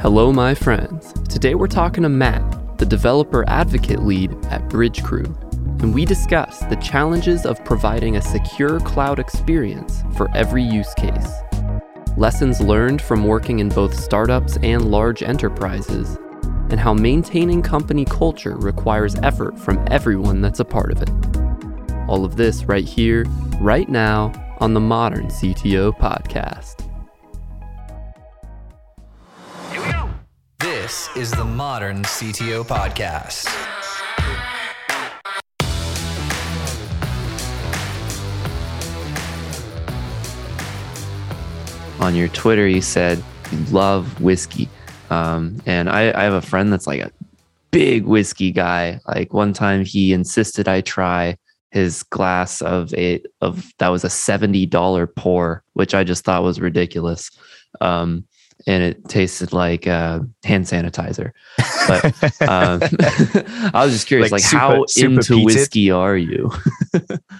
Hello, my friends. Today we're talking to Matt, the developer advocate lead at Bridgecrew, and we discuss the challenges of providing a secure cloud experience for every use case, lessons learned from working in both startups and large enterprises, and how maintaining company culture requires effort from everyone that's a part of it. All of this right here, right now, on the Modern CTO Podcast. This is the Modern CTO Podcast. On your Twitter, you said you love whiskey. Um, and I, I have a friend that's like a big whiskey guy. Like one time he insisted I try his glass of a of that was a seventy dollar pour, which I just thought was ridiculous. Um, and it tasted like uh, hand sanitizer. But um, I was just curious, like, Like super- how super into peated? whiskey are you?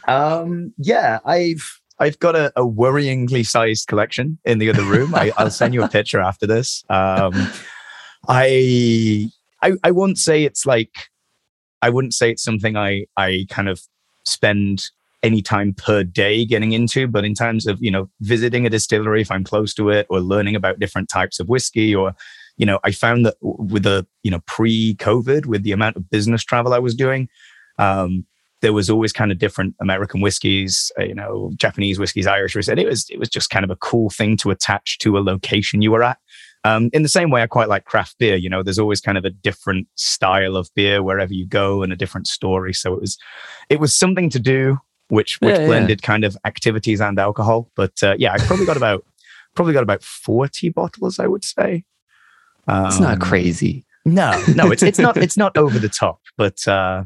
Um, yeah, I've I've got a, a worryingly sized collection in the other room. I, I'll send you a picture after this. Um, I, I I won't say it's like I wouldn't say it's something I I kind of spend any time per day getting into, but in terms of you know visiting a distillery if I'm close to it or learning about different types of whiskey or you know I found that with the you know pre-COVID with the amount of business travel I was doing. Um, there was always kind of different American whiskeys, uh, you know, Japanese whiskeys, Irish whiskeys. And it was it was just kind of a cool thing to attach to a location you were at. Um, in the same way, I quite like craft beer. You know, there's always kind of a different style of beer wherever you go and a different story. So it was it was something to do, which which Yeah, yeah. blended kind of activities and alcohol. But uh, yeah, I probably got about probably got about forty bottles, I would say. It's not Um, crazy. no, no, it's it's not it's not over the top, but uh,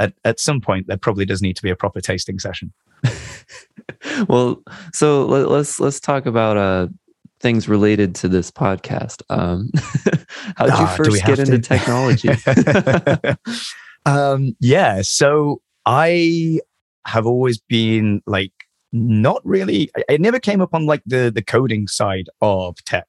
at at some point there probably does need to be a proper tasting session. well, so let, let's let's talk about uh things related to this podcast. Um, how did you Ah, first get into to? technology? um, yeah, so I have always been like not really. I, I never came up on like the the coding side of tech.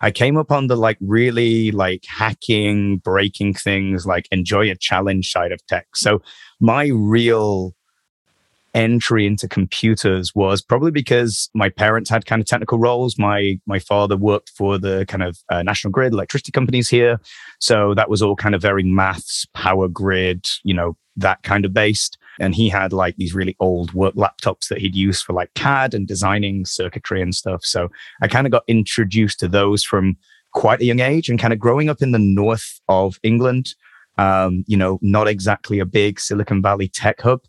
I came up on the like really like hacking, breaking things, like enjoy a challenge side of tech. So my real entry into computers was probably because my parents had kind of technical roles. My my father worked for the kind of uh, national grid electricity companies here, so that was all kind of very maths, power grid, you know, that kind of based. And he had like these really old work laptops that he'd use for like CAD and designing circuitry and stuff. So I kind of got introduced to those from quite a young age and kind of growing up in the north of England. Um, you know, not exactly a big Silicon Valley tech hub.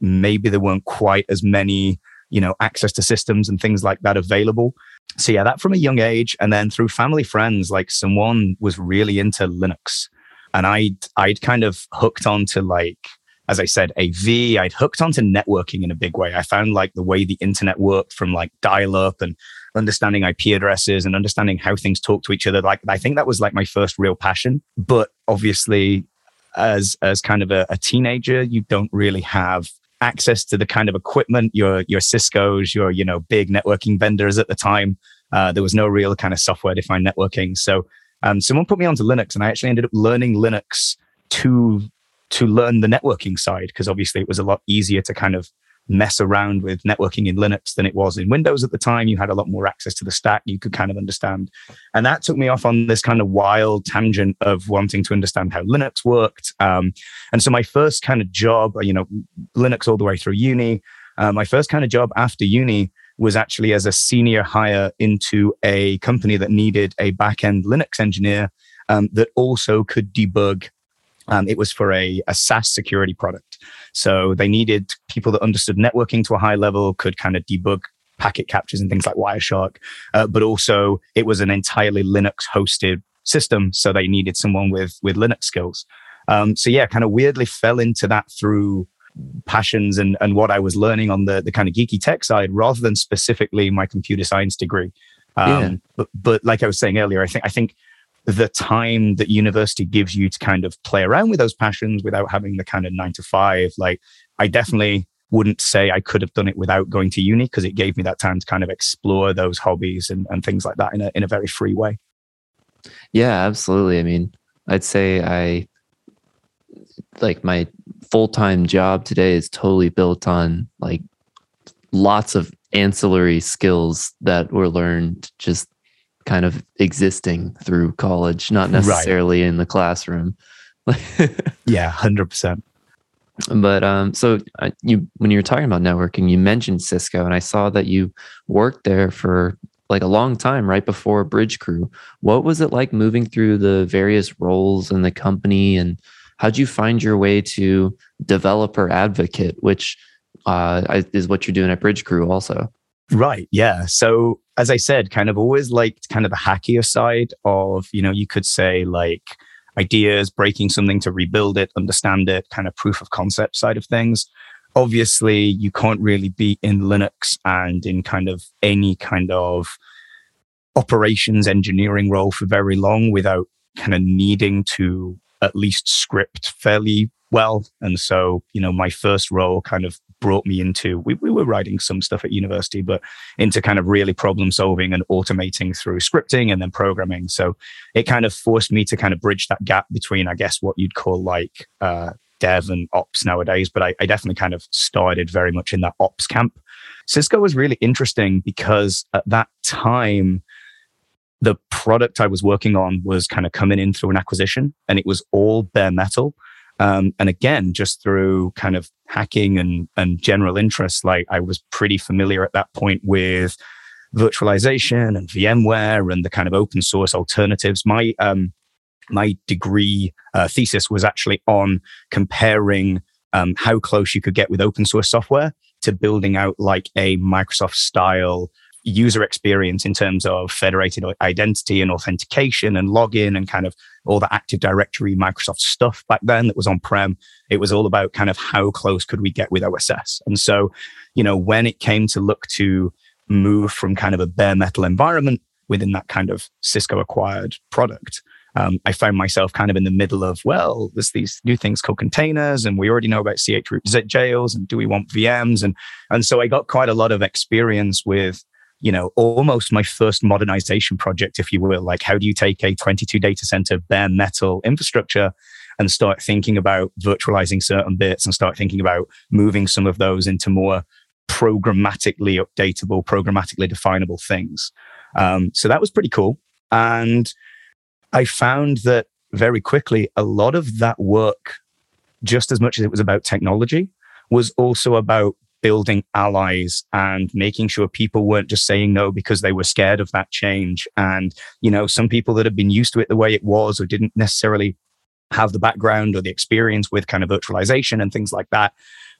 Maybe there weren't quite as many, you know, access to systems and things like that available. So yeah, that from a young age. And then through family friends, like someone was really into Linux. And I'd I'd kind of hooked onto like, as I said, AV, I'd hooked onto networking in a big way. I found like the way the internet worked from like dial-up and understanding IP addresses and understanding how things talk to each other. Like I think that was like my first real passion. But obviously, as as kind of a, a teenager, you don't really have access to the kind of equipment your your Cisco's, your you know big networking vendors at the time. Uh, there was no real kind of software defined networking. So um, someone put me onto Linux, and I actually ended up learning Linux to to learn the networking side because obviously it was a lot easier to kind of mess around with networking in Linux than it was in Windows at the time. You had a lot more access to the stack. You could kind of understand. And that took me off on this kind of wild tangent of wanting to understand how Linux worked. Um, and so my first kind of job, you know, Linux all the way through uni, uh, my first kind of job after uni was actually as a senior hire into a company that needed a back-end Linux engineer um, that also could debug. Um, it was for a, a SaaS security product. So they needed people that understood networking to a high level, could kind of debug packet captures and things like Wireshark, uh, but also it was an entirely Linux hosted system. So they needed someone with with Linux skills. Um, so yeah, kind of weirdly fell into that through passions and, and what I was learning on the, the kind of geeky tech side rather than specifically my computer science degree. Um, Yeah. but, but like I was saying earlier, I think, I think the time that university gives you to kind of play around with those passions without having the kind of nine to five, like I definitely wouldn't say I could have done it without going to uni because it gave me that time to kind of explore those hobbies and, and things like that in a, in a very free way. Yeah, absolutely. I mean, I'd say I like my full time job today is totally built on like lots of ancillary skills that were learned just kind of existing through college, not necessarily right. in the classroom. yeah, hundred percent. But um, so uh, you when you were talking about networking, you mentioned Cisco, and I saw that you worked there for like a long time right before Bridgecrew. What was it like moving through the various roles in the company, and how'd you find your way to developer advocate, which uh, is what you're doing at Bridgecrew, also? Right. Yeah. So as I said, kind of always liked kind of the hackier side of, you know, you could say like ideas, breaking something to rebuild it, understand it, kind of proof of concept side of things. Obviously, you can't really be in Linux and in kind of any kind of operations engineering role for very long without kind of needing to at least script fairly well. And so, you know, my first role kind of brought me into we, we were writing some stuff at university but into kind of really problem solving and automating through scripting and then programming so it kind of forced me to kind of bridge that gap between i guess what you'd call like uh, dev and ops nowadays but I, I definitely kind of started very much in that ops camp cisco was really interesting because at that time the product I was working on was kind of coming in through an acquisition and it was all bare metal. Um, and again, just through kind of hacking and, and general interest, like I was pretty familiar at that point with virtualization and VMware and the kind of open source alternatives. My um, my degree uh, thesis was actually on comparing um, how close you could get with open source software to building out like a Microsoft style user experience in terms of federated identity and authentication and login and kind of all the Active Directory Microsoft stuff back then that was on prem. It was all about kind of how close could we get with OSS. And so, you know, when it came to look to move from kind of a bare metal environment within that kind of Cisco acquired product, um, I found myself kind of in the middle of, well, there's these new things called containers, and we already know about chroot jails, and do we want VMs? And and so I got quite a lot of experience with you know, almost my first modernization project, if you will. Like, how do you take a 22 data center bare metal infrastructure and start thinking about virtualizing certain bits and start thinking about moving some of those into more programmatically updatable, programmatically definable things? Um, so that was pretty cool. And I found that very quickly, a lot of that work, just as much as it was about technology, was also about building allies and making sure people weren't just saying no because they were scared of that change. And, you know, some people that had been used to it the way it was or didn't necessarily have the background or the experience with kind of virtualization and things like that.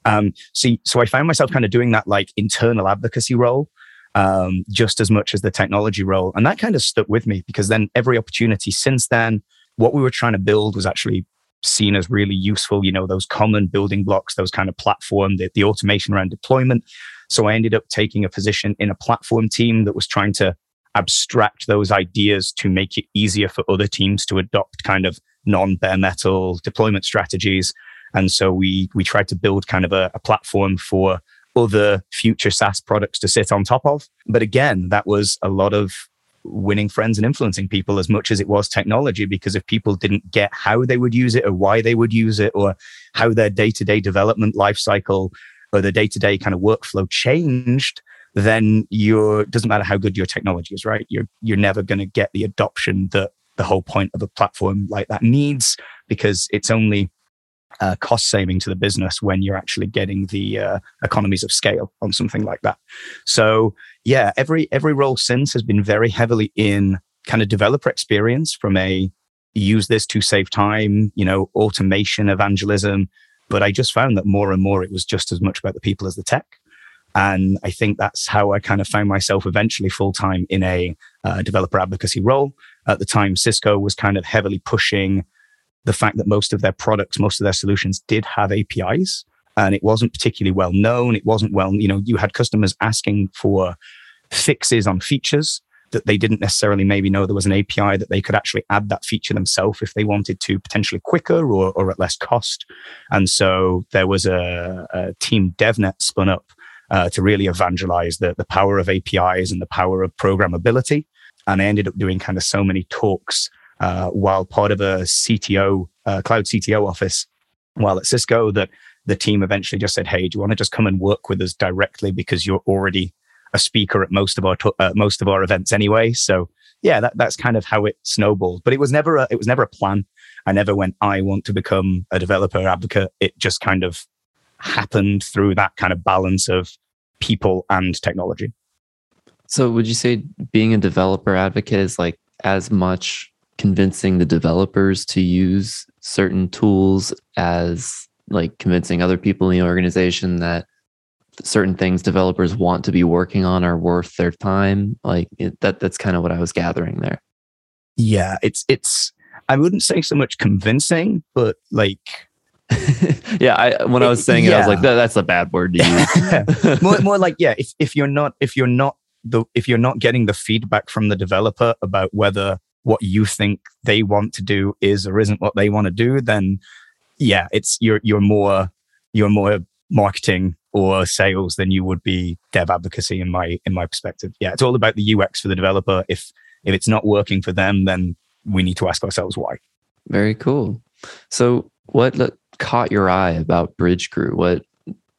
Um, see, so I found myself kind of doing that like internal advocacy role um, just as much as the technology role. And that kind of stuck with me because then every opportunity since then, what we were trying to build was actually seen as really useful, you know, those common building blocks, those kind of platform, the, the automation around deployment. So I ended up taking a position in a platform team that was trying to abstract those ideas to make it easier for other teams to adopt kind of non bare metal deployment strategies. And so we we tried to build kind of a, a platform for other future SaaS products to sit on top of. But again, that was a lot of winning friends and influencing people as much as it was technology because if people didn't get how they would use it or why they would use it or how their day-to-day development lifecycle or the day-to-day kind of workflow changed then you're doesn't matter how good your technology is right? You're you're never going to get the adoption that the whole point of a platform like that needs because it's only uh, cost saving to the business when you're actually getting the uh, economies of scale on something like that. So yeah, every every role since has been very heavily in kind of developer experience from a use this to save time, you know, automation, evangelism. But I just found that more and more it was just as much about the people as the tech. And I think that's how I kind of found myself eventually full time in a uh, developer advocacy role. At the time, Cisco was kind of heavily pushing the fact that most of their products, most of their solutions did have APIs and it wasn't particularly well known. It wasn't well, you know, you had customers asking for fixes on features that they didn't necessarily maybe know there was an API that they could actually add that feature themselves if they wanted to, potentially quicker or, or at less cost. And so there was a, a team DevNet spun up uh, to really evangelize the, the power of APIs and the power of programmability. And I ended up doing kind of so many talks uh, while part of a CTO, uh, cloud CTO office, while at Cisco, that the team eventually just said, "Hey, do you want to just come and work with us directly because you're already a speaker at most of our uh, most of our events anyway?" So yeah, that, that's kind of how it snowballed. But it was never a, it was never a plan. I never went, I want to become a developer advocate. It just kind of happened through that kind of balance of people and technology. So would you say being a developer advocate is like as much convincing the developers to use certain tools as like convincing other people in the organization that certain things developers want to be working on are worth their time like it, that that's kind of what i was gathering there yeah it's it's i wouldn't say so much convincing but like yeah I, when i was saying it, yeah. i was like that, that's a bad word to use more, more like yeah if, if you're not if you're not the if you're not getting the feedback from the developer about whether what you think they want to do is or isn't what they want to do then yeah it's you're you're more you're more marketing or sales than you would be dev advocacy in my in my perspective. Yeah, it's all about the UX for the developer. If if it's not working for them, then we need to ask ourselves why. Very cool. So, what caught your eye about Bridgecrew? What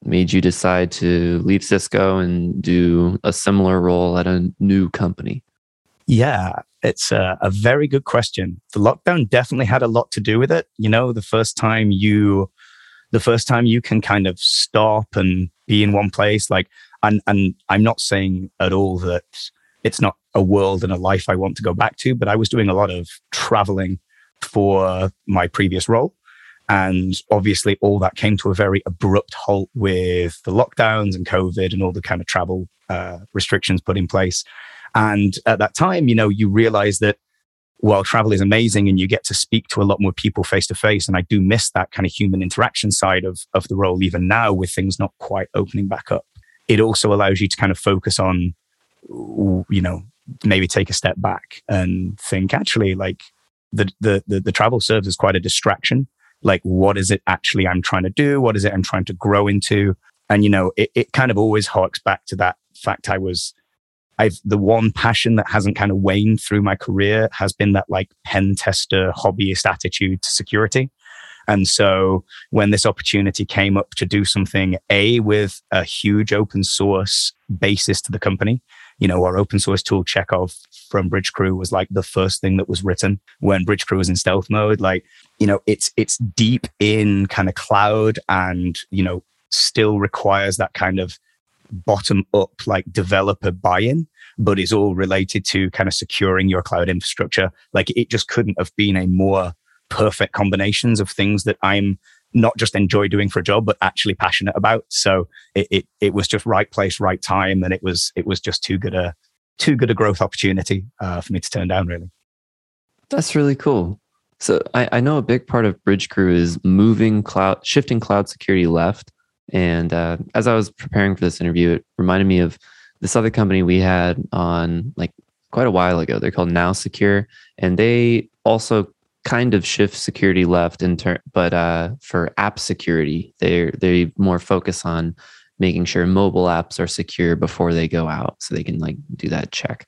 made you decide to leave Cisco and do a similar role at a new company? Yeah, it's a, a, very good question. The lockdown definitely had a lot to do with it. You know, the first time you the first time you can kind of stop and be in one place like and and i'm not saying at all that it's not a world and a life i want to go back to but i was doing a lot of traveling for my previous role and obviously all that came to a very abrupt halt with the lockdowns and covid and all the kind of travel uh, restrictions put in place and at that time you know you realize that while travel is amazing and you get to speak to a lot more people face to face, and I do miss that kind of human interaction side of, of the role even now with things not quite opening back up. It also allows you to kind of focus on, you know, maybe take a step back and think actually like the, the, the, the travel serves as quite a distraction. Like, what is it actually I'm trying to do? What is it I'm trying to grow into? And, you know, it, it kind of always harks back to that fact I was I've the one passion that hasn't kind of waned through my career has been that like pen tester hobbyist attitude to security. And so when this opportunity came up to do something, A, with a huge open source basis to the company, you know, our open source tool Checkov from Bridgecrew was like the first thing that was written when Bridgecrew was in stealth mode. Like, you know, it's it's deep in kind of cloud and, you know, still requires that kind of bottom up like developer buy-in but is all related to kind of securing your cloud infrastructure. Like it just couldn't have been a more perfect combinations of things that i'm not just enjoy doing for a job but actually passionate about. So it, it, it was just right place right time and it was it was just too good a too good a growth opportunity uh, for me to turn down really. That's really cool. So I, I know a big part of Bridgecrew is moving cloud shifting cloud security left and uh, as I was preparing for this interview, it reminded me of this other company we had on like quite a while ago. They're called NowSecure, and they also kind of shift security left in turn, but uh, for app security, they they more focus on making sure mobile apps are secure before they go out, so they can like do that check.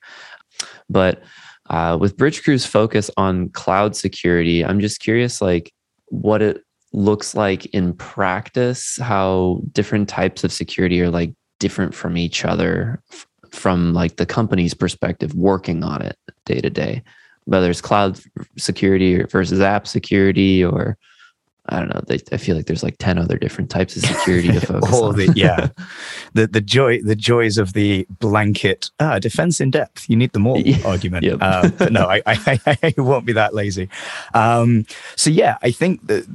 But uh, with Bridgecrew's focus on cloud security, I'm just curious, like what it looks like in practice, how different types of security are like different from each other f- from like the company's perspective working on it day to day, whether it's cloud security versus app security or I don't know. They, I feel like there's like ten other different types of security to focus All on. The, yeah, the the joy the joys of the blanket ah, defense in depth. You need them all yeah. argument. Yep. Uh, no, I, I, I won't be that lazy. Um, so yeah, I think that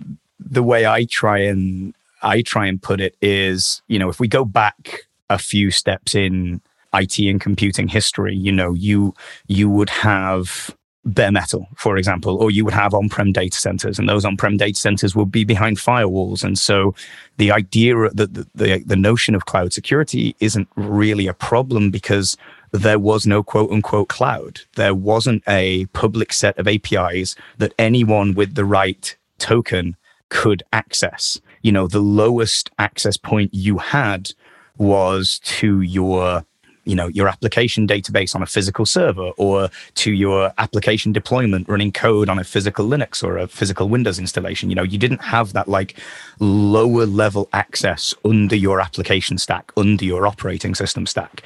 the way I try and I try and put it is, you know, if we go back a few steps in IT and computing history, you know, you you would have bare metal, for example, or you would have on-prem data centers, and those on-prem data centers would be behind firewalls. And so, the idea that the, the the notion of cloud security isn't really a problem because there was no quote unquote cloud. There wasn't a public set of APIs that anyone with the right token could access. You know, the lowest access point you had was to your you know your application database on a physical server or to your application deployment running code on a physical linux or a physical windows installation. You know you didn't have that like lower level access under your application stack under your operating system stack.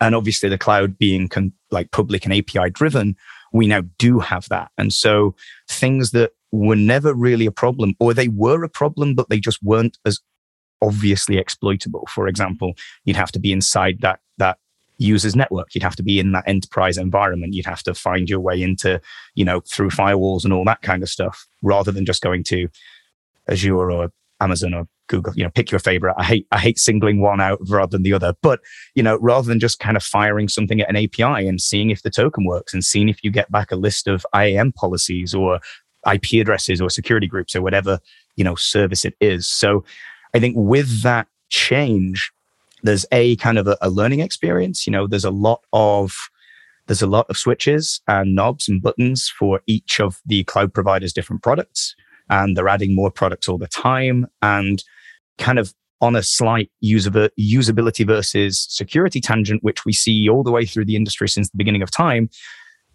And obviously the cloud being con- like public and api driven we now do have that. And so things that were never really a problem or they were a problem but they just weren't as obviously exploitable. For example you'd have to be inside that that users network. You'd have to be in that enterprise environment. You'd have to find your way into you know through firewalls and all that kind of stuff rather than just going to azure or amazon or google you know pick your favorite. I hate i hate singling one out rather than the other. But you know rather than just kind of firing something at an api and seeing if the token works and seeing if you get back a list of iam policies or ip addresses or security groups or whatever you know service it is so i think with that change there's a kind of a, a learning experience. You know, there's a lot of there's a lot of switches and knobs and buttons for each of the cloud providers' different products, and they're adding more products all the time. And kind of on a slight user, usability versus security tangent, which we see all the way through the industry since the beginning of time,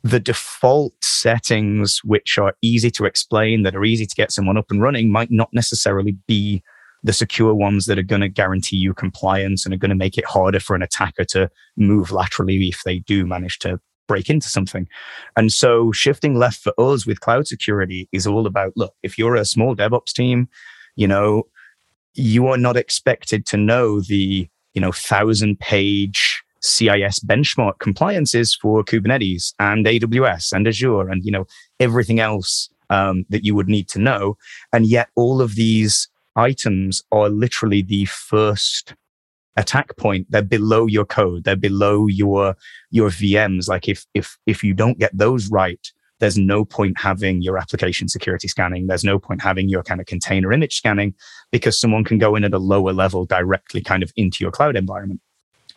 the default settings, which are easy to explain, that are easy to get someone up and running, might not necessarily be the secure ones that are going to guarantee you compliance and are going to make it harder for an attacker to move laterally if they do manage to break into something. And so shifting left for us with cloud security is all about look, if you're a small DevOps team, you know, you are not expected to know the, you know, thousand page CIS benchmark compliances for Kubernetes and AWS and Azure and, you know, everything else um, that you would need to know. And yet all of these items are literally the first attack point. They're below your code. They're below your your vms like if if if you don't get those right there's no point having your application security scanning. There's no point having your kind of container image scanning because someone can go in at a lower level directly kind of into your cloud environment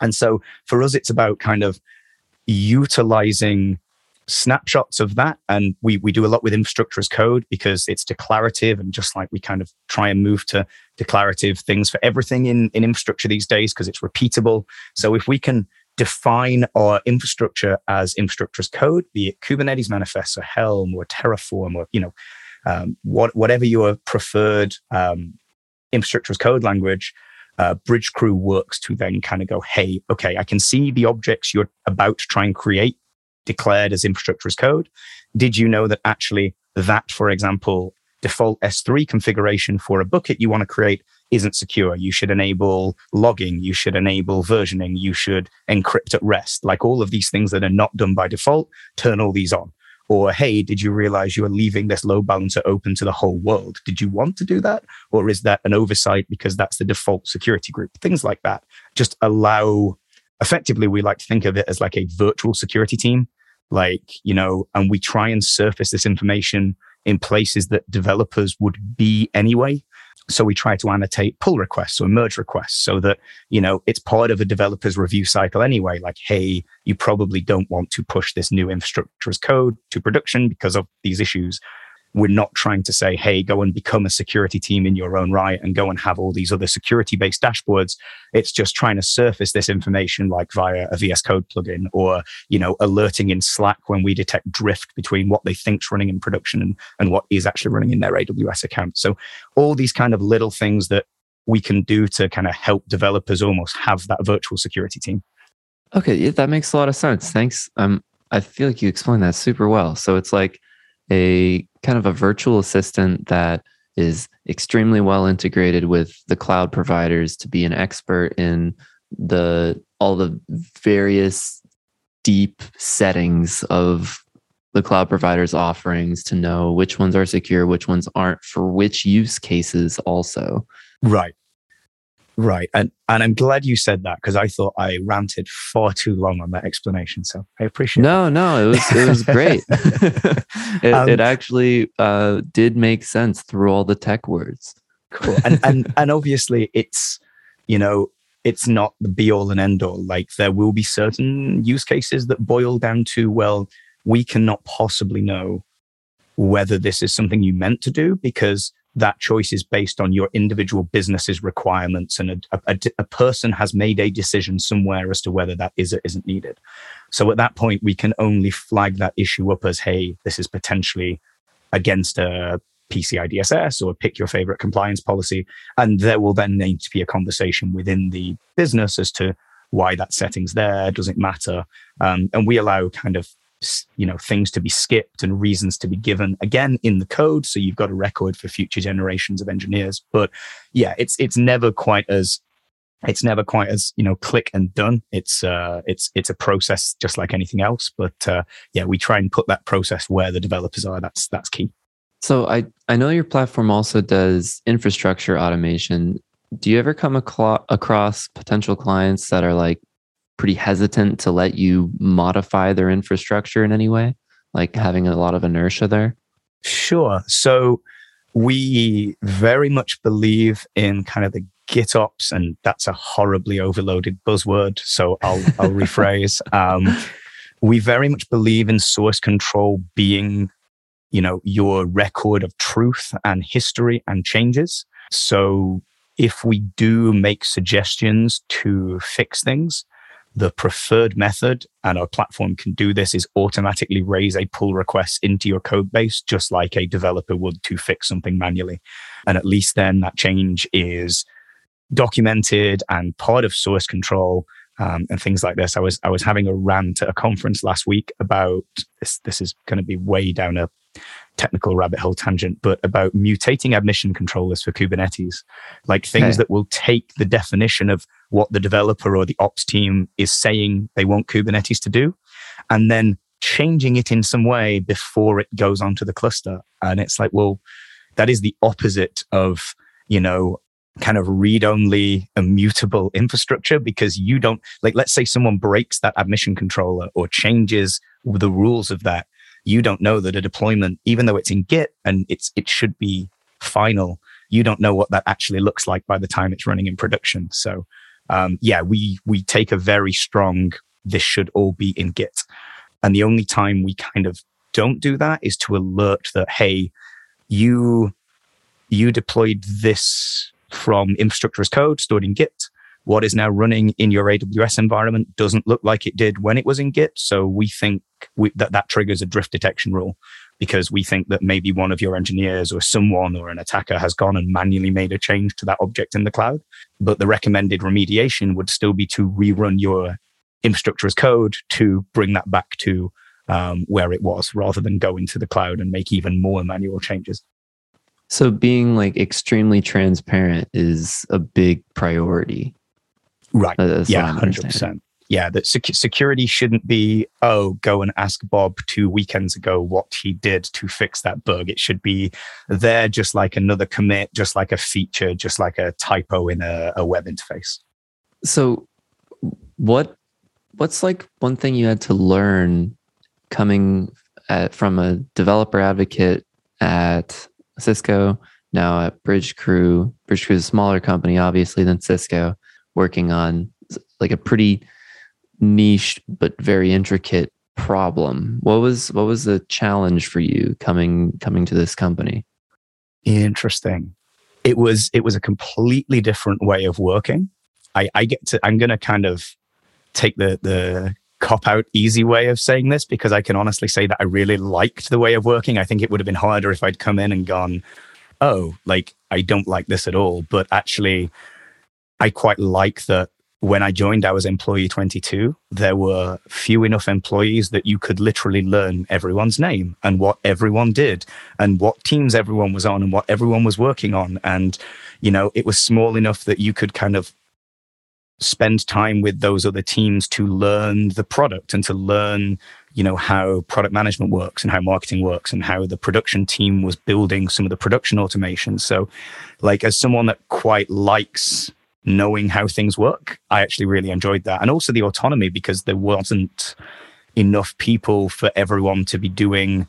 and so for us it's about kind of utilizing snapshots of that. And we, we do a lot with infrastructure as code because it's declarative. And just like we kind of try and move to declarative things for everything in, in infrastructure these days because it's repeatable. So if we can define our infrastructure as infrastructure as code, be it Kubernetes manifest or Helm or Terraform or, you know, um, what, whatever your preferred um, infrastructure as code language, uh, Bridgecrew works to then kind of go, hey, okay, I can see the objects you're about to try and create declared as infrastructure as code? Did you know that actually that, for example, default S3 configuration for a bucket you want to create isn't secure? You should enable logging, you should enable versioning, you should encrypt at rest. Like all of these things that are not done by default, turn all these on. Or, hey, did you realize you are leaving this load balancer open to the whole world? Did you want to do that? Or is that an oversight because that's the default security group? Things like that. Just allow effectively we like to think of it as like a virtual security team like you know and we try and surface this information in places that developers would be anyway so we try to annotate pull requests or merge requests so that you know it's part of a developer's review cycle anyway. Like hey you probably don't want to push this new infrastructure as code to production because of these issues we're not trying to say, hey, go and become a security team in your own right and go and have all these other security based dashboards. It's just trying to surface this information like via a VS Code plugin or, you know, alerting in Slack when we detect drift between what they think's running in production and, and what is actually running in their AWS account. So all these kind of little things that we can do to kind of help developers almost have that virtual security team. Okay, yeah, that makes a lot of sense. Thanks. Um, I feel like you explained that super well. So it's like a kind of a virtual assistant that is extremely well integrated with the cloud providers to be an expert in the all the various deep settings of the cloud providers offerings to know which ones are secure which ones aren't for which use cases also. Right Right. And and I'm glad you said that because I thought I ranted far too long on that explanation. So I appreciate No, no, it was it was great. it, um, it, actually uh, did make sense through all the tech words. Cool. And and and obviously it's you know, it's not the be all and end all. Like there will be certain use cases that boil down to, well, we cannot possibly know whether this is something you meant to do because that choice is based on your individual business's requirements and a, a, a, person has made a decision somewhere as to whether that is or isn't needed so at that point we can only flag that issue up as hey this is potentially against a PCI DSS or pick your favorite compliance policy. And there will then need to be a conversation within the business as to why that setting's there. Does it matter? Um, and we allow kind of you know things to be skipped and reasons to be given again in the code. So you've got a record for future generations of engineers. But yeah it's it's never quite as it's never quite as you know click and done. It's uh it's it's a process just like anything else. But uh yeah we try and put that process where the developers are. That's that's key. So I I know your platform also does infrastructure automation. Do you ever come aclo- across potential clients that are like pretty hesitant to let you modify their infrastructure in any way, like having a lot of inertia there? Sure. So we very much believe in kind of the GitOps, and that's a horribly overloaded buzzword. So I'll I'll rephrase. Um, we very much believe in source control being you know, your record of truth and history and changes. So if we do make suggestions to fix things, the preferred method, and our platform can do this, is automatically raise a pull request into your code base, just like a developer would to fix something manually. And at least then that change is documented and part of source control um, and things like this. I was I was having a rant at a conference last week about this. This is going to be way down a technical rabbit hole tangent, but about mutating admission controllers for Kubernetes, like things okay. that will take the definition of what the developer or the ops team is saying they want Kubernetes to do, and then changing it in some way before it goes onto the cluster. And it's like, well, that is the opposite of, you know, kind of read only immutable infrastructure because you don't like let's say someone breaks that admission controller or changes the rules of that you don't know that a deployment, even though it's in Git and it's it should be final, you don't know what that actually looks like by the time it's running in production. So um, yeah, we we take a very strong this should all be in Git. And the only time we kind of don't do that is to alert that, hey, you you deployed this from infrastructure as code stored in Git what is now running in your AWS environment doesn't look like it did when it was in Git. So we think we, that that triggers a drift detection rule because we think that maybe one of your engineers or someone or an attacker has gone and manually made a change to that object in the cloud. But the recommended remediation would still be to rerun your infrastructure as code to bring that back to um, where it was rather than go into the cloud and make even more manual changes. So being like extremely transparent is a big priority. Right. That's yeah, hundred percent. Yeah, that sec- security shouldn't be oh, go and ask Bob two weekends ago what he did to fix that bug. It should be there, just like another commit, just like a feature, just like a typo in a, a web interface. So, what what's like one thing you had to learn coming at, from a developer advocate at Cisco, now at Bridgecrew. Bridge Crew is a smaller company, obviously, than Cisco working on like a pretty niche but very intricate problem. What was what was the challenge for you coming coming to this company? Interesting. It was it was a completely different way of working. I, I get to I'm gonna kind of take the the cop out easy way of saying this because I can honestly say that I really liked the way of working. I think it would have been harder if I'd come in and gone, oh, like I don't like this at all. But actually I quite like that when I joined, I was employee 22. There were few enough employees that you could literally learn everyone's name and what everyone did and what teams everyone was on and what everyone was working on. And, you know, it was small enough that you could kind of spend time with those other teams to learn the product and to learn you know how product management works and how marketing works and how the production team was building some of the production automation so like as someone that quite likes knowing how things work. I actually really enjoyed that. And also the autonomy because there wasn't enough people for everyone to be doing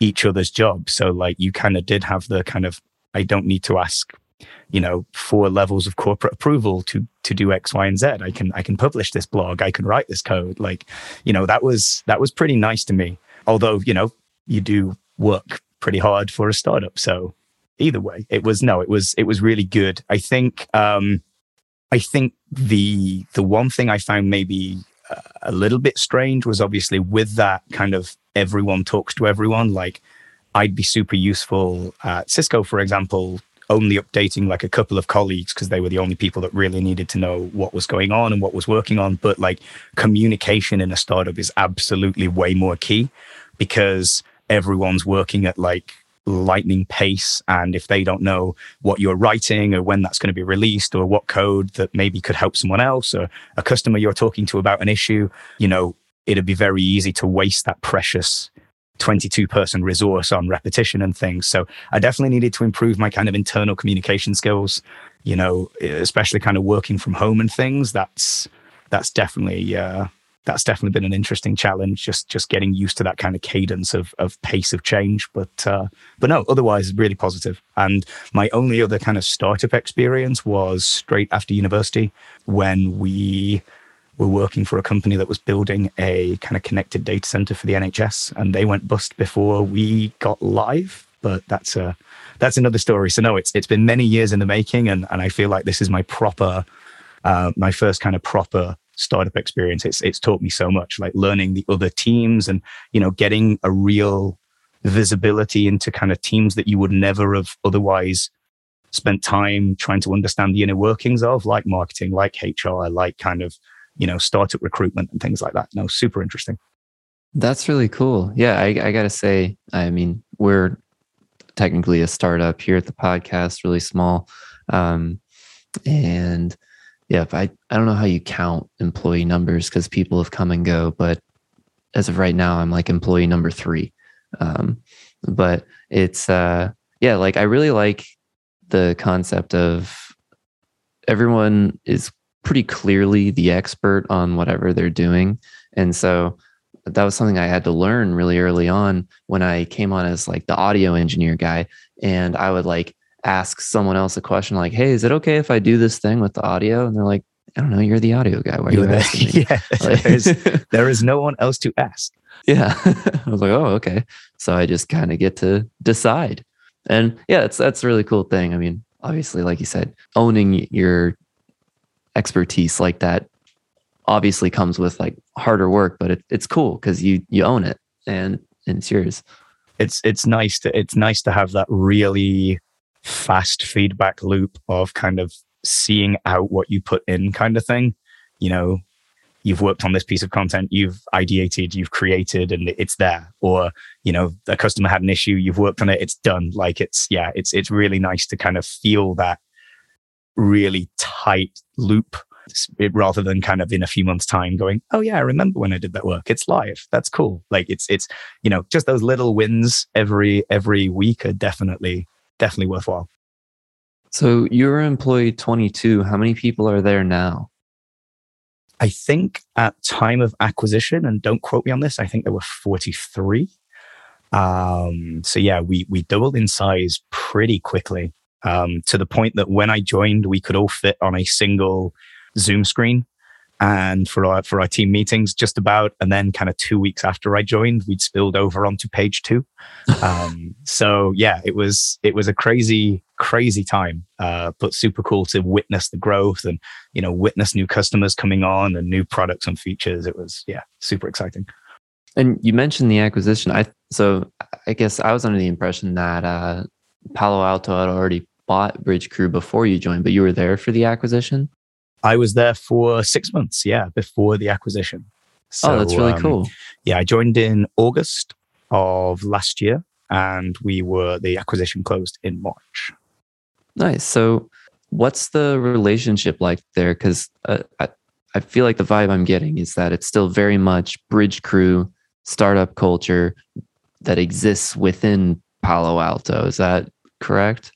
each other's job. So like you kind of did have the kind of I don't need to ask, you know, four levels of corporate approval to to do X, Y, and Z. I can I can publish this blog, I can write this code. Like, you know, that was that was pretty nice to me. Although, you know, you do work pretty hard for a startup. So either way. It was no, it was it was really good. I think um, I think the the one thing I found maybe uh, a little bit strange was obviously with that kind of everyone talks to everyone. Like I'd be super useful at Cisco, for example, only updating like a couple of colleagues because they were the only people that really needed to know what was going on and what was working on. But like communication in a startup is absolutely way more key because everyone's working at like lightning pace. And if they don't know what you're writing or when that's going to be released or what code that maybe could help someone else or a customer you're talking to about an issue, you know, it'd be very easy to waste that precious 22 person resource on repetition and things. So I definitely needed to improve my kind of internal communication skills, you know, especially kind of working from home and things. That's, that's definitely, uh, that's definitely been an interesting challenge just just getting used to that kind of cadence of of pace of change. But uh, but no otherwise really positive. And my only other kind of startup experience was straight after university when we were working for a company that was building a kind of connected data center for the NHS and they went bust before we got live. But that's a that's another story. So no it's it's been many years in the making and and I feel like this is my proper uh, my first kind of proper startup experience. It's it's taught me so much, like learning the other teams and you know getting a real visibility into kind of teams that you would never have otherwise spent time trying to understand the inner workings of, like marketing, like HR, like kind of you know startup recruitment and things like that. No, super interesting. That's really cool. Yeah, I, I got to say, I mean, we're technically a startup here at the podcast, really small, um, and yeah, I, I don't know how you count employee numbers because people have come and go, but as of right now, I'm like employee number three. Um, but it's, uh, yeah, like I really like the concept of everyone is pretty clearly the expert on whatever they're doing. And so that was something I had to learn really early on when I came on as like the audio engineer guy. And I would like ask someone else a question like, "Hey, is it okay if I do this thing with the audio?" And they're like, "I don't know. You're the audio guy. Why are you asking me?" yeah, like, there, is, there is no one else to ask. Yeah, I was like, "Oh, okay." So I just kind of get to decide, and yeah, it's that's a really cool thing. I mean, obviously, like you said, owning your expertise like that obviously comes with like harder work, but it, it's cool because you you own it and, and it's yours. It's it's nice to it's nice to have that really fast feedback loop of kind of seeing out what you put in kind of thing. You know, you've worked on this piece of content, you've ideated, you've created, and it's there. Or, you know, a customer had an issue, you've worked on it, it's done. Like it's, yeah, it's, it's really nice to kind of feel that really tight loop rather than kind of in a few months time going oh yeah i remember when i did that work it's live that's cool like it's it's you know just those little wins every every week are definitely definitely worthwhile. So you're employee 22. How many people are there now? I think at time of acquisition, and don't quote me on this, I think there were 43. Um, so yeah, we we doubled in size pretty quickly um, to the point that when I joined, we could all fit on a single Zoom screen and for our for our team meetings just about. And then kind of two weeks after i joined we'd spilled over onto page two. Um, so yeah it was it was a crazy crazy time. Uh, but super cool to witness the growth and you know witness new customers coming on and new products and features. It was yeah super exciting. And you mentioned the acquisition. I so i guess i was under the impression that uh, palo alto had already bought Bridgecrew before you joined but you were there for the acquisition I was there for six months, yeah, before the acquisition. So, oh, that's really um, cool. Yeah, I joined in August of last year, and we were the acquisition closed in March. Nice. So, what's the relationship like there? Because uh, I, I feel like the vibe I'm getting is that it's still very much bridge crew startup culture that exists within Palo Alto. Is that correct?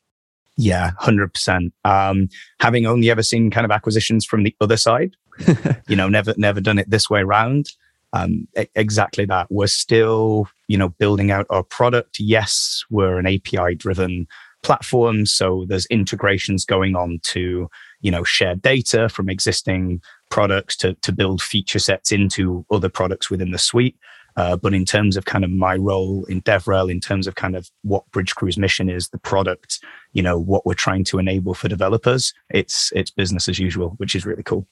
Yeah, 100%. Um, having only ever seen kind of acquisitions from the other side, you know, never, never done it this way around. Um, exactly that. We're still, you know, building out our product. Yes, we're an API driven platform. So there's integrations going on to, you know, share data from existing products to, to build feature sets into other products within the suite. Uh, but in terms of kind of my role in DevRel, in terms of kind of what Bridgecrew's mission is, the product, you know, what we're trying to enable for developers, it's it's business as usual, which is really cool.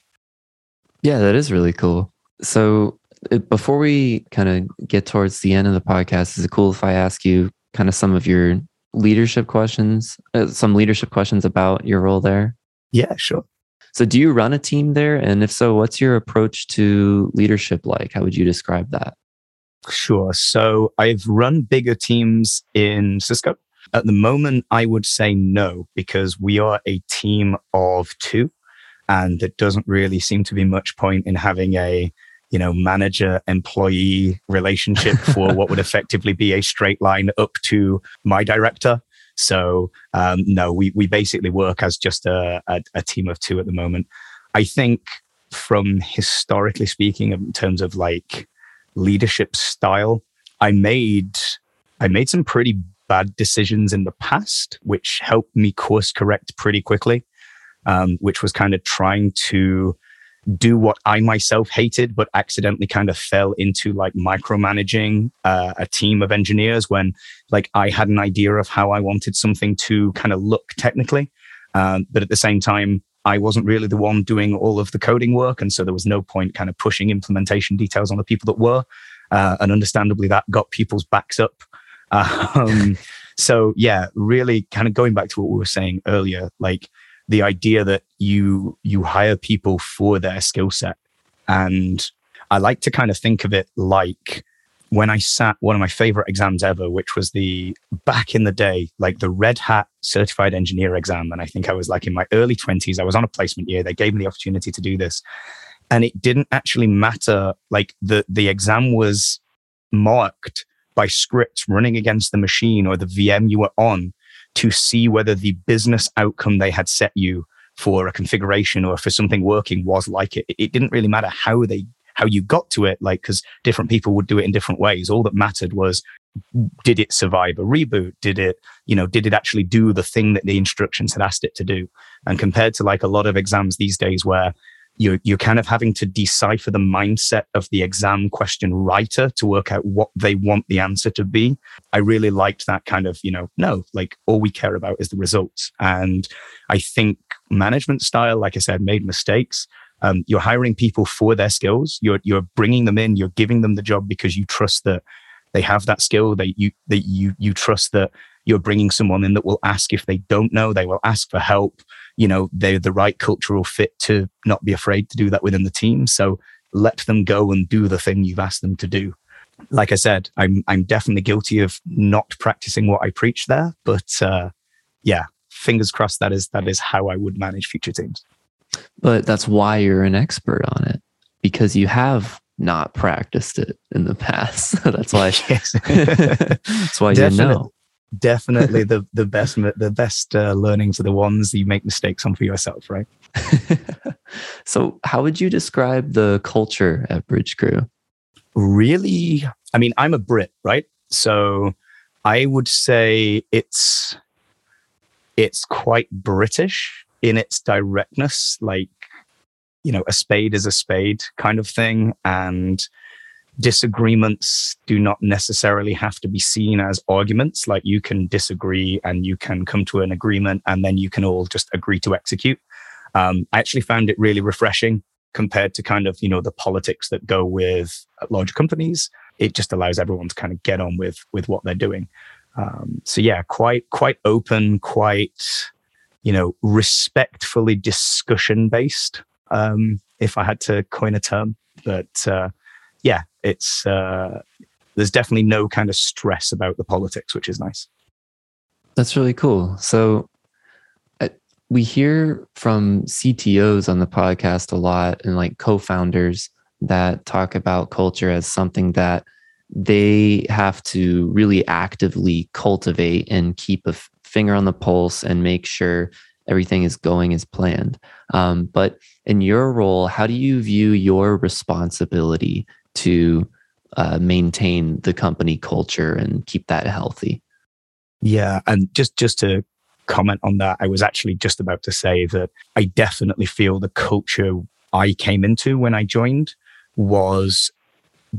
Yeah, that is really cool. So before we kind of get towards the end of the podcast, is it cool if I ask you kind of some of your leadership questions, uh, some leadership questions about your role there? Yeah, sure. So, do you run a team there? And if so, what's your approach to leadership like? How would you describe that? Sure. So, I've run bigger teams in Cisco. At the moment, I would say no, because we are a team of two, and there doesn't really seem to be much point in having a you know manager employee relationship for what would effectively be a straight line up to my director so um, no, we we basically work as just a, a, a team of two at the moment. I think from historically speaking, in terms of like leadership style, I made I made some pretty bad decisions in the past, which helped me course correct pretty quickly. Um, which was kind of trying to do what I myself hated, but accidentally kind of fell into like micromanaging uh, a team of engineers when like I had an idea of how I wanted something to kind of look technically. Um, but at the same time, I wasn't really the one doing all of the coding work. And so there was no point kind of pushing implementation details on the people that were. Uh, and understandably, that got people's backs up. Um, so, yeah, really kind of going back to what we were saying earlier, like, the idea that you you hire people for their skill set and i like to kind of think of it like when i sat one of my favorite exams ever which was the back in the day like the red hat certified engineer exam. And i think i was like in my early 20s i was on a placement year. They gave me the opportunity to do this. And it didn't actually matter like the the exam was marked by scripts running against the machine or the vm you were on to see whether the business outcome they had set you for a configuration or for something working was like it. It didn't really matter how they how you got to it, like because different people would do it in different ways. All that mattered was did it survive a reboot? Did it, you know, did it actually do the thing that the instructions had asked it to do? And compared to like a lot of exams these days where you're, you're kind of having to decipher the mindset of the exam question writer to work out what they want the answer to be. I really liked that kind of, you know, no, like all we care about is the results. And I think management style, like I said, made mistakes. Um, you're hiring people for their skills. You're, you're bringing them in. You're giving them the job because you trust that they have that skill. That you, that you, you trust that you're bringing someone in that will ask if they don't know. They will ask for help you know, they're the right cultural fit to not be afraid to do that within the team. So let them go and do the thing you've asked them to do. Like I said, I'm I'm definitely guilty of not practicing what I preach there, but uh, yeah, fingers crossed that is that is how I would manage future teams. But that's why you're an expert on it because you have not practiced it in the past. that's why. that's why you know definitely the the best the best uh, learnings are the ones you make mistakes on for yourself, right? so, how would you describe the culture at Bridgecrew? Really, I mean, I'm a Brit, right? So, I would say it's it's quite British in its directness, like you know, a spade is a spade kind of thing, and disagreements do not necessarily have to be seen as arguments. Like you can disagree and you can come to an agreement and then you can all just agree to execute. Um, I actually found it really refreshing compared to kind of, you know, the politics that go with larger companies. It just allows everyone to kind of get on with, with what they're doing. Um, so yeah, quite, quite open, quite, you know, respectfully discussion based. Um, if I had to coin a term, but, uh, yeah, it's uh, there's definitely no kind of stress about the politics, which is nice. That's really cool. So uh, we hear from CTOs on the podcast a lot and like co-founders that talk about culture as something that they have to really actively cultivate and keep finger on the pulse and make sure everything is going as planned. Um, but in your role, how do you view your responsibility to uh, maintain the company culture and keep that healthy. Yeah, and just just to comment on that, I was actually just about to say that I definitely feel the culture I came into when I joined was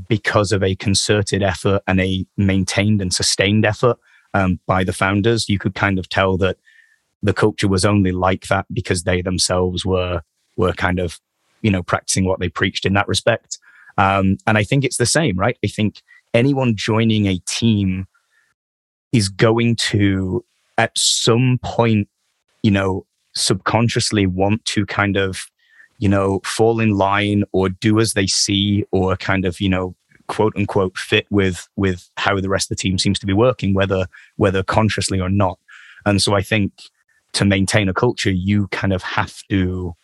because of a concerted effort and a maintained and sustained effort um, by the founders. You could kind of tell that the culture was only like that because they themselves were were kind of you know practicing what they preached in that respect. Um, and I think it's the same, right? I think anyone joining a team is going to at some point, you know, subconsciously want to kind of, you know, fall in line or do as they see or kind of, you know, quote unquote fit with with how the rest of the team seems to be working, whether whether consciously or not. And so I think to maintain a culture, you kind of have to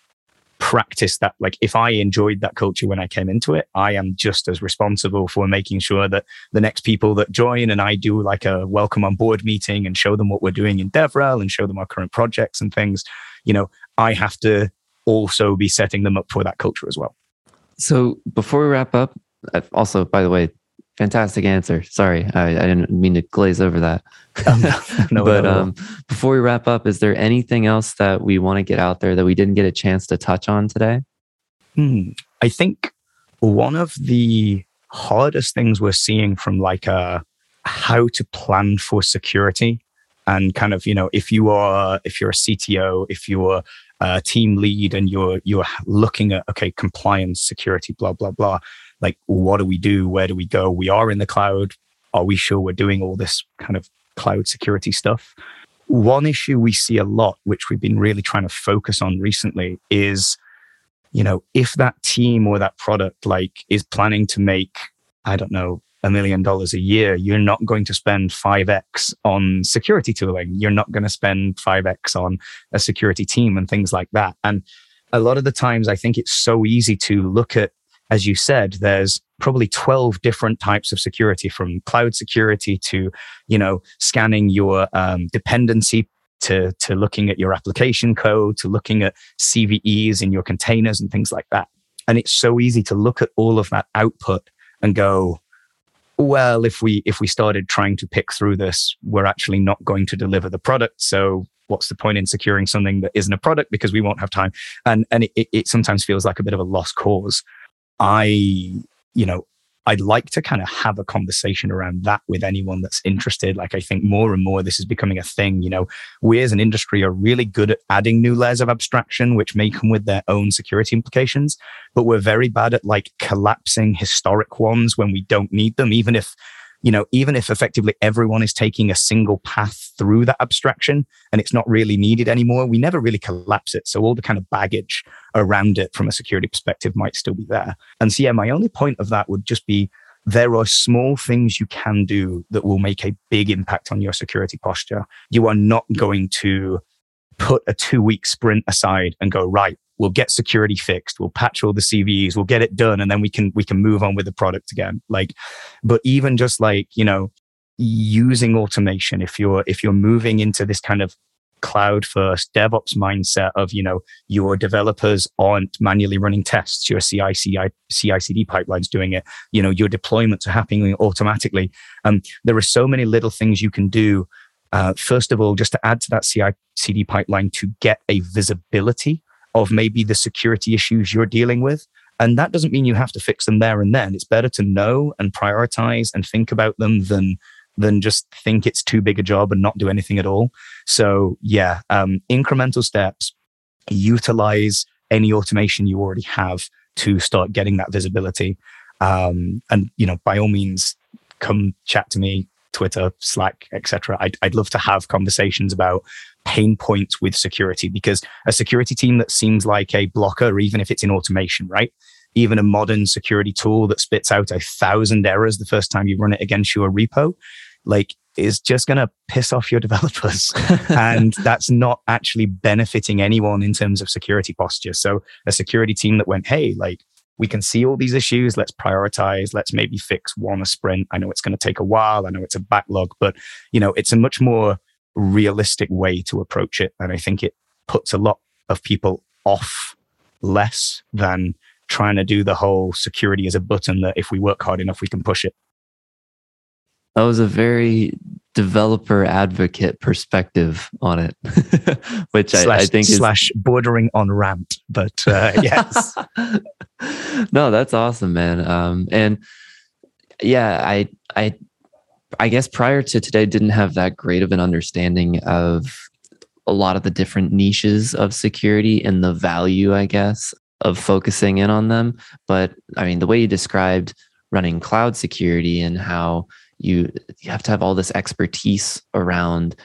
practice that. Like if I enjoyed that culture when I came into it, I am just as responsible for making sure that the next people that join and I do like a welcome on board meeting and show them what we're doing in DevRel and show them our current projects and things, you know, I have to also be setting them up for that culture as well. So before we wrap up, also, by the way, fantastic answer. Sorry, I, I didn't mean to glaze over that. Um, no, but no, no. Um, before we wrap up, is there anything else that we want to get out there that we didn't get a chance to touch on today? Hmm. I think one of the hardest things we're seeing from like a uh, how to plan for security and kind of you know if you are if you're a CTO, if you're a team lead and you're you're looking at okay compliance security blah blah blah like what do we do? Where do we go? We are in the cloud. Are we sure we're doing all this kind of cloud security stuff? One issue we see a lot which we've been really trying to focus on recently is you know if that team or that product like is planning to make i don't know a million dollars a year you're not going to spend 5x on security tooling. You're not going to spend 5x on a security team and things like that. And a lot of the times i think it's so easy to look at as you said, there's probably 12 different types of security from cloud security to, you know, scanning your um, dependency to, to looking at your application code, to looking at CVEs in your containers and things like that. And it's so easy to look at all of that output and go, well, if we if we started trying to pick through this, we're actually not going to deliver the product. So what's the point in securing something that isn't a product because we won't have time? And and it, it sometimes feels like a bit of a lost cause. I, you know, I'd like to kind of have a conversation around that with anyone that's interested. Like, I think more and more this is becoming a thing. You know, we as an industry are really good at adding new layers of abstraction, which may come with their own security implications, but we're very bad at like collapsing historic ones when we don't need them, even if you know, even if effectively everyone is taking a single path through that abstraction and it's not really needed anymore, we never really collapse it. So all the kind of baggage around it from a security perspective might still be there. And so, yeah, my only point of that would just be there are small things you can do that will make a big impact on your security posture. You are not going to put a two week sprint aside and go, right, we'll get security fixed we'll patch all the cves we'll get it done and then we can we can move on with the product again like but even just like you know using automation if you're if you're moving into this kind of cloud first DevOps mindset of, you know, your developers aren't manually running tests, your CI, CI, CI/CD pipelines doing it, you know, your deployments are happening automatically. Um, there are so many little things you can do. Uh, first of all, just to add to that CI/CD pipeline to get a visibility of maybe the security issues you're dealing with. And that doesn't mean you have to fix them there and then. It's better to know and prioritize and think about them than than just think it's too big a job and not do anything at all. So yeah, um, incremental steps. Utilize any automation you already have to start getting that visibility. Um, and you know, by all means, come chat to me, Twitter, Slack, etc. I'd, I'd love to have conversations about pain points with security because a security team that seems like a blocker, even if it's in automation, right? Even a modern security tool that spits out a thousand errors the first time you run it against your repo, like is just going to piss off your developers. and that's not actually benefiting anyone in terms of security posture. So a security team that went, hey, like we can see all these issues. Let's prioritize. Let's maybe fix one a sprint. I know it's going to take a while. I know it's a backlog, but you know, it's a much more realistic way to approach it. And I think it puts a lot of people off less than trying to do the whole security as a button that if we work hard enough, we can push it. That was a very developer advocate perspective on it, which slash, I, I, think slash is bordering on rant. But uh, yes, no, that's awesome, man. Um, and yeah, I I I guess prior to today didn't have that great of an understanding of a lot of the different niches of security and the value, I guess, of focusing in on them. But I mean, the way you described running cloud security and how you you have to have all this expertise around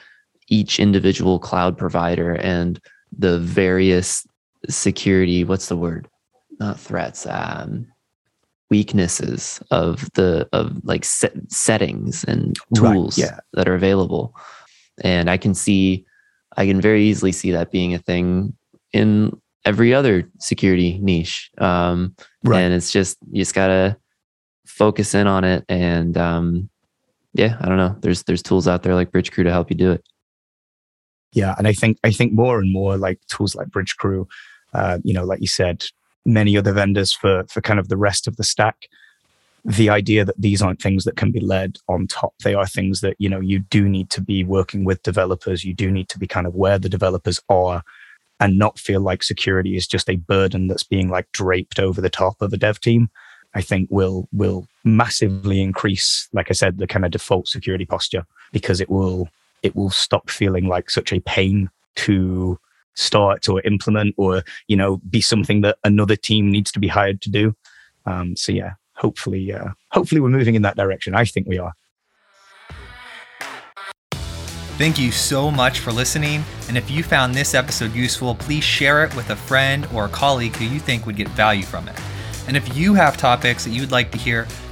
each individual cloud provider and the various security what's the word not threats um weaknesses of the of like set, settings and tools right, yeah. that are available and i can see i can very easily see that being a thing in every other security niche um right. and it's just you just gotta focus in on it and um yeah i don't know. There's there's tools out there like Bridgecrew to help you do it. Yeah and i think i think more and more like tools like Bridgecrew uh, you know like you said many other vendors for for kind of the rest of the stack the idea that these aren't things that can be led on top. They are things that you know you do need to be working with developers. You do need to be kind of where the developers are and not feel like security is just a burden that's being like draped over the top of a dev team. I think will will massively increase like i said the kind of default security posture because it will it will stop feeling like such a pain to start or implement or you know be something that another team needs to be hired to do um, so yeah hopefully uh, hopefully we're moving in that direction i think we are Thank you so much for listening. And if you found this episode useful, please share it with a friend or a colleague who you think would get value from it. And if you have topics that you'd like to hear